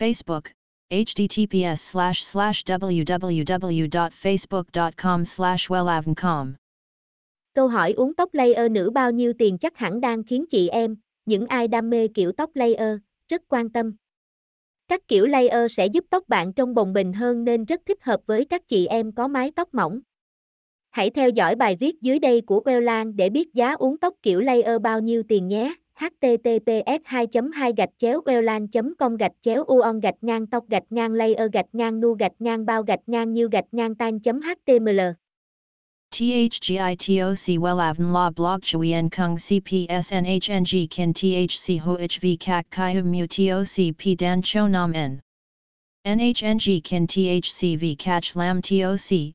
Facebook, https slash slash www.facebook.com slash wellavncom. Câu hỏi uống tóc layer nữ bao nhiêu tiền chắc hẳn đang khiến chị em, những ai đam mê kiểu tóc layer, rất quan tâm. Các kiểu layer sẽ giúp tóc bạn trông bồng bềnh hơn nên rất thích hợp với các chị em có mái tóc mỏng. Hãy theo dõi bài viết dưới đây của Wellan để biết giá uống tóc kiểu layer bao nhiêu tiền nhé https 2 2 gạch chéo welan com gạch chéo uon gạch ngang tóc gạch ngang layer gạch ngang nu gạch ngang bao gạch ngang như gạch ngang tan html THGITOC WELAVN La Blog Chuyen Kung CPS NHNG Kin THC HOHV CAC CHI Hum Mu TOC P Dan Cho Nam N NHNG Kin THC V CACH Lam TOC